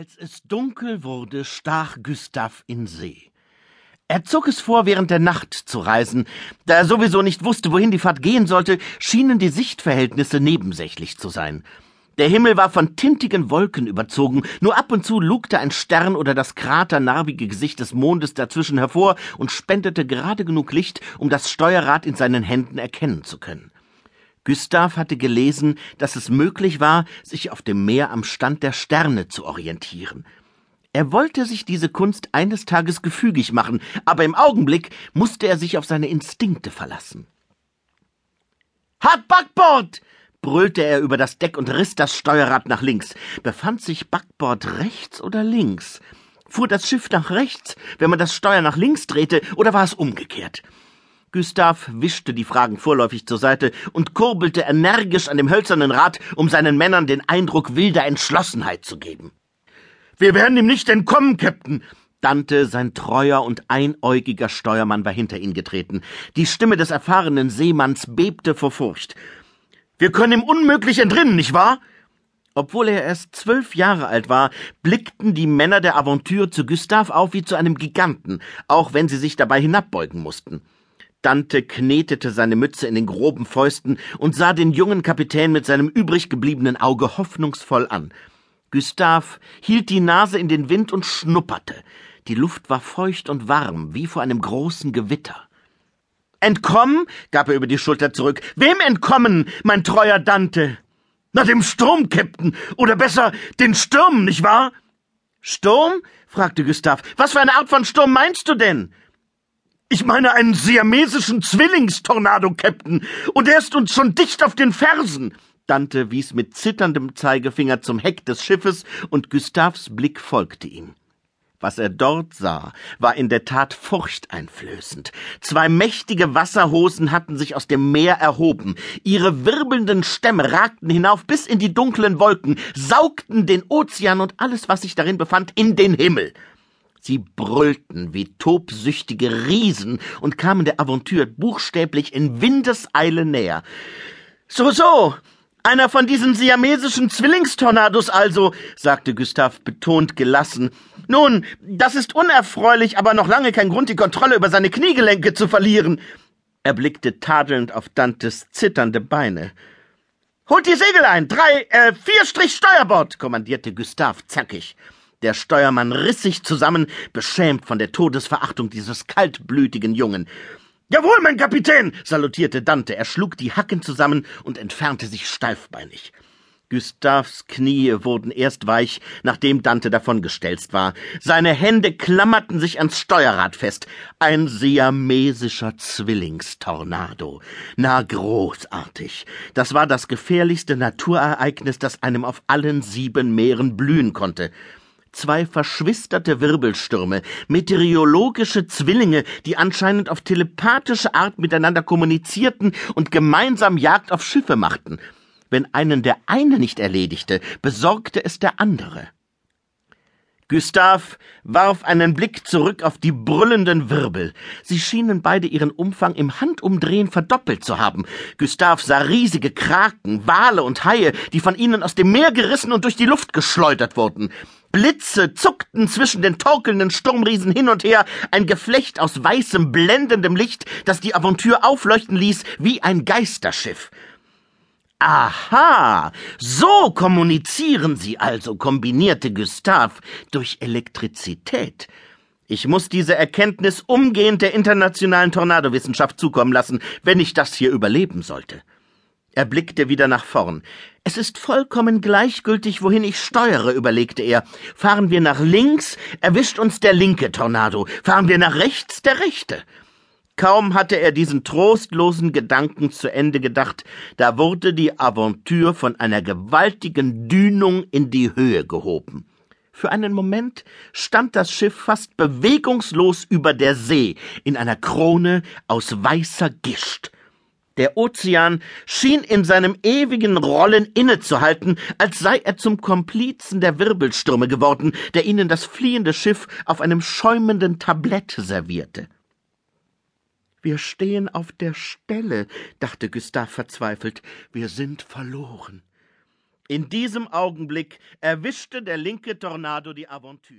Als es dunkel wurde, stach Gustav in See. Er zog es vor, während der Nacht zu reisen. Da er sowieso nicht wusste, wohin die Fahrt gehen sollte, schienen die Sichtverhältnisse nebensächlich zu sein. Der Himmel war von tintigen Wolken überzogen, nur ab und zu lugte ein Stern oder das kraternarbige Gesicht des Mondes dazwischen hervor und spendete gerade genug Licht, um das Steuerrad in seinen Händen erkennen zu können. Gustav hatte gelesen, dass es möglich war, sich auf dem Meer am Stand der Sterne zu orientieren. Er wollte sich diese Kunst eines Tages gefügig machen, aber im Augenblick musste er sich auf seine Instinkte verlassen. Hart Backbord! brüllte er über das Deck und riss das Steuerrad nach links. Befand sich Backbord rechts oder links? Fuhr das Schiff nach rechts, wenn man das Steuer nach links drehte, oder war es umgekehrt? Gustav wischte die Fragen vorläufig zur Seite und kurbelte energisch an dem hölzernen Rad, um seinen Männern den Eindruck wilder Entschlossenheit zu geben. Wir werden ihm nicht entkommen, Captain. Dante, sein treuer und einäugiger Steuermann, war hinter ihn getreten. Die Stimme des erfahrenen Seemanns bebte vor Furcht. Wir können ihm unmöglich entrinnen, nicht wahr? Obwohl er erst zwölf Jahre alt war, blickten die Männer der Aventur zu Gustav auf wie zu einem Giganten, auch wenn sie sich dabei hinabbeugen mussten. Dante knetete seine Mütze in den groben Fäusten und sah den jungen Kapitän mit seinem übrig gebliebenen Auge hoffnungsvoll an. Gustav hielt die Nase in den Wind und schnupperte. Die Luft war feucht und warm, wie vor einem großen Gewitter. Entkommen? gab er über die Schulter zurück. Wem entkommen, mein treuer Dante? Na, dem Sturm, Captain. Oder besser, den Stürmen, nicht wahr? Sturm? fragte Gustav. Was für eine Art von Sturm meinst du denn? Ich meine einen siamesischen Zwillingstornado, Captain, und er ist uns schon dicht auf den Fersen. Dante wies mit zitterndem Zeigefinger zum Heck des Schiffes, und Gustavs Blick folgte ihm. Was er dort sah, war in der Tat furchteinflößend. Zwei mächtige Wasserhosen hatten sich aus dem Meer erhoben. Ihre wirbelnden Stämme ragten hinauf bis in die dunklen Wolken, saugten den Ozean und alles, was sich darin befand, in den Himmel. Sie brüllten wie tobsüchtige Riesen und kamen der Aventur buchstäblich in Windeseile näher. So, so, einer von diesen siamesischen Zwillingstornados also, sagte Gustav betont gelassen. Nun, das ist unerfreulich, aber noch lange kein Grund, die Kontrolle über seine Kniegelenke zu verlieren. Er blickte tadelnd auf Dantes zitternde Beine. Holt die Segel ein! Drei, äh, vier Strich Steuerbord! kommandierte Gustav zackig. Der Steuermann riss sich zusammen, beschämt von der Todesverachtung dieses kaltblütigen Jungen. Jawohl, mein Kapitän, salutierte Dante. Er schlug die Hacken zusammen und entfernte sich steifbeinig. Gustavs Knie wurden erst weich, nachdem Dante davongestelzt war. Seine Hände klammerten sich ans Steuerrad fest. Ein siamesischer Zwillingstornado. Na, großartig. Das war das gefährlichste Naturereignis, das einem auf allen sieben Meeren blühen konnte zwei verschwisterte Wirbelstürme, meteorologische Zwillinge, die anscheinend auf telepathische Art miteinander kommunizierten und gemeinsam Jagd auf Schiffe machten. Wenn einen der eine nicht erledigte, besorgte es der andere. Gustav warf einen Blick zurück auf die brüllenden Wirbel. Sie schienen beide ihren Umfang im Handumdrehen verdoppelt zu haben. Gustav sah riesige Kraken, Wale und Haie, die von ihnen aus dem Meer gerissen und durch die Luft geschleudert wurden. Blitze zuckten zwischen den torkelnden Sturmriesen hin und her, ein Geflecht aus weißem, blendendem Licht, das die Aventur aufleuchten ließ wie ein Geisterschiff. Aha, so kommunizieren Sie also, kombinierte Gustav, durch Elektrizität. Ich muss diese Erkenntnis umgehend der internationalen Tornadowissenschaft zukommen lassen, wenn ich das hier überleben sollte. Er blickte wieder nach vorn. Es ist vollkommen gleichgültig, wohin ich steuere, überlegte er. Fahren wir nach links, erwischt uns der linke Tornado. Fahren wir nach rechts, der rechte. Kaum hatte er diesen trostlosen Gedanken zu Ende gedacht, da wurde die Aventur von einer gewaltigen Dünung in die Höhe gehoben. Für einen Moment stand das Schiff fast bewegungslos über der See, in einer Krone aus weißer Gischt. Der Ozean schien in seinem ewigen Rollen innezuhalten, als sei er zum Komplizen der Wirbelstürme geworden, der ihnen das fliehende Schiff auf einem schäumenden Tablett servierte. Wir stehen auf der Stelle, dachte Gustav verzweifelt. Wir sind verloren. In diesem Augenblick erwischte der linke Tornado die Aventur.